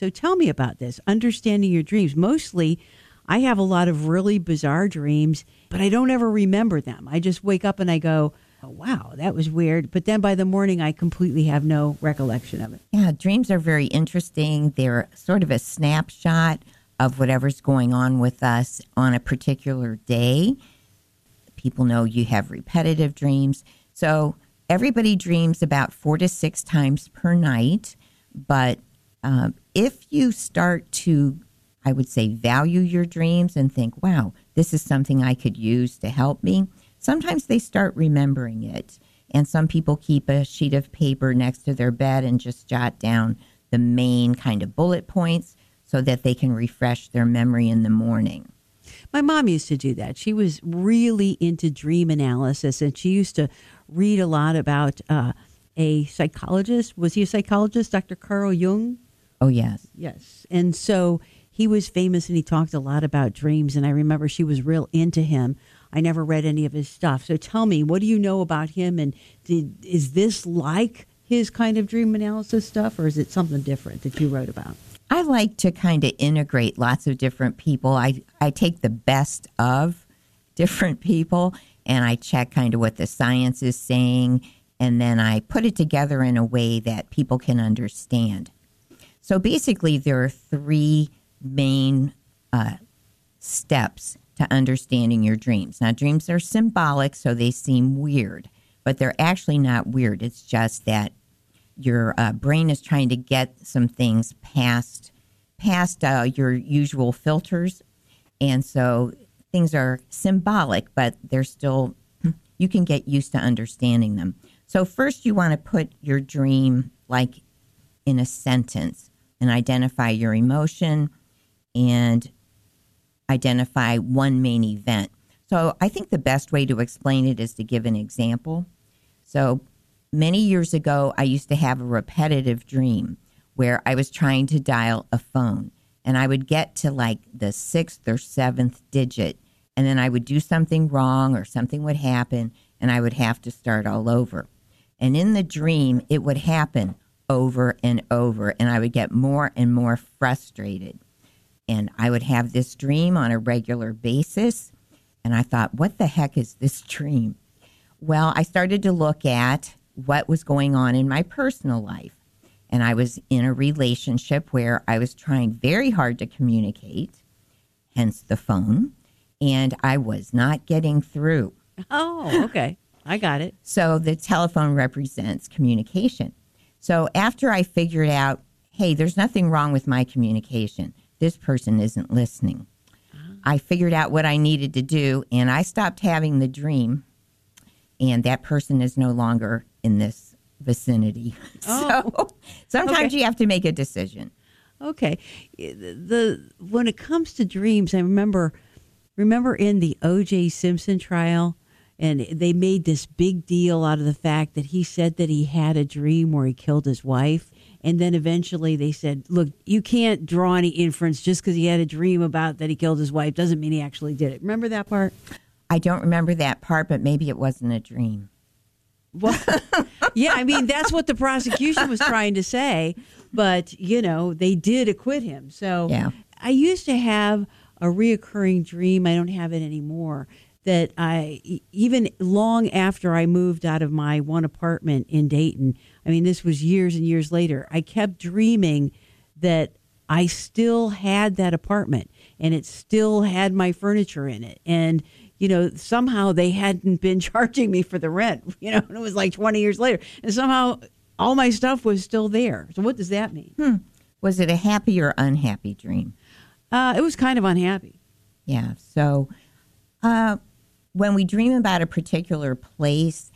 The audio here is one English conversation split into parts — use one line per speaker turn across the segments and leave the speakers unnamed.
So tell me about this, understanding your dreams. Mostly, I have a lot of really bizarre dreams, but I don't ever remember them. I just wake up and I go, oh, wow, that was weird. But then by the morning, I completely have no recollection of it.
Yeah, dreams are very interesting. They're sort of a snapshot of whatever's going on with us on a particular day. People know you have repetitive dreams. So everybody dreams about four to six times per night. But uh, if you start to, I would say, value your dreams and think, wow, this is something I could use to help me, sometimes they start remembering it. And some people keep a sheet of paper next to their bed and just jot down the main kind of bullet points so that they can refresh their memory in the morning.
My mom used to do that. She was really into dream analysis and she used to read a lot about uh, a psychologist. Was he a psychologist, Dr. Carl Jung?
Oh, yes.
Yes. And so he was famous and he talked a lot about dreams. And I remember she was real into him. I never read any of his stuff. So tell me, what do you know about him? And did, is this like his kind of dream analysis stuff, or is it something different that you wrote about?
I like to kind of integrate lots of different people. I, I take the best of different people and I check kind of what the science is saying, and then I put it together in a way that people can understand. So basically, there are three main uh, steps to understanding your dreams. Now, dreams are symbolic, so they seem weird, but they're actually not weird. It's just that your uh, brain is trying to get some things past past uh, your usual filters, and so things are symbolic, but they're still you can get used to understanding them. So first, you want to put your dream like in a sentence and identify your emotion and identify one main event. So I think the best way to explain it is to give an example. So many years ago, I used to have a repetitive dream where I was trying to dial a phone and I would get to like the sixth or seventh digit and then I would do something wrong or something would happen and I would have to start all over. And in the dream, it would happen over and over and I would get more and more frustrated. And I would have this dream on a regular basis. And I thought, what the heck is this dream? Well, I started to look at what was going on in my personal life. And I was in a relationship where I was trying very hard to communicate, hence the phone, and I was not getting through.
Oh, okay. I got it.
So the telephone represents communication. So after I figured out, hey, there's nothing wrong with my communication, this person isn't listening. Ah. I figured out what I needed to do and I stopped having the dream, and that person is no longer in this vicinity.
Oh.
So sometimes
Okay.
you have to make a decision.
Okay. The when it comes to dreams, I remember remember in the O.J. Simpson trial, and they made this big deal out of the fact that he said that he had a dream where he killed his wife. And then eventually they said, look, you can't draw any inference just because he had a dream about that he killed his wife doesn't mean he actually did it. Remember that part?
I don't remember that part, but maybe it wasn't a dream.
Well, yeah, I mean, that's what the prosecution was trying to say. But, you know, they did acquit him. So
Yeah.
I used to have a reoccurring dream. I don't have it anymore. That I, even long after I moved out of my one apartment in Dayton, I mean, this was years and years later, I kept dreaming that I still had that apartment and it still had my furniture in it. And, you know, somehow they hadn't been charging me for the rent, you know, and it was like 20 years later. And somehow all my stuff was still there. So, what does that mean?
Was it a happy or unhappy dream?
Uh, it was kind of unhappy.
Yeah. So uh, when we dream about a particular place,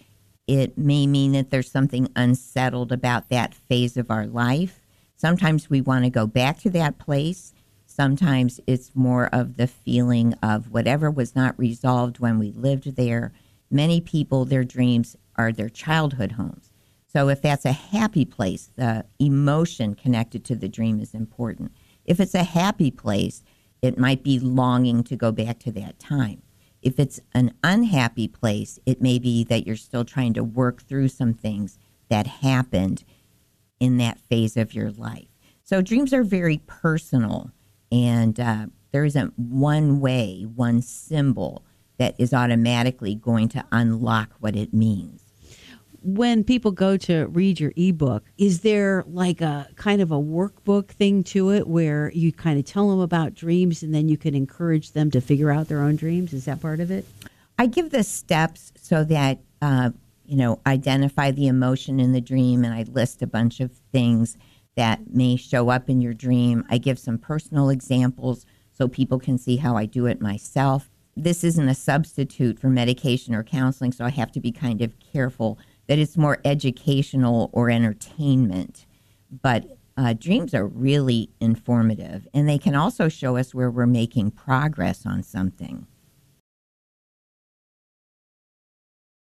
it may mean that there's something unsettled about that phase of our life. Sometimes we want to go back to that place. Sometimes it's more of the feeling of whatever was not resolved when we lived there. Many people, their dreams are their childhood homes. So if that's a happy place, the emotion connected to the dream is important. If it's a happy place, it might be longing to go back to that time. If it's an unhappy place, it may be that you're still trying to work through some things that happened in that phase of your life. So dreams are very personal, and uh, there isn't one way, one symbol that is automatically going to unlock what it means.
When people go to read your ebook, is there like a kind of a workbook thing to it where you kind of tell them about dreams and then you can encourage them to figure out their own dreams? Is that part of it?
I give the steps so that uh, you know identify the emotion in the dream, and I list a bunch of things that may show up in your dream. I give some personal examples so people can see how I do it myself. This isn't a substitute for medication or counseling, so I have to be kind of careful that it's more educational or entertainment. But uh, dreams are really informative, and they can also show us where we're making progress on something.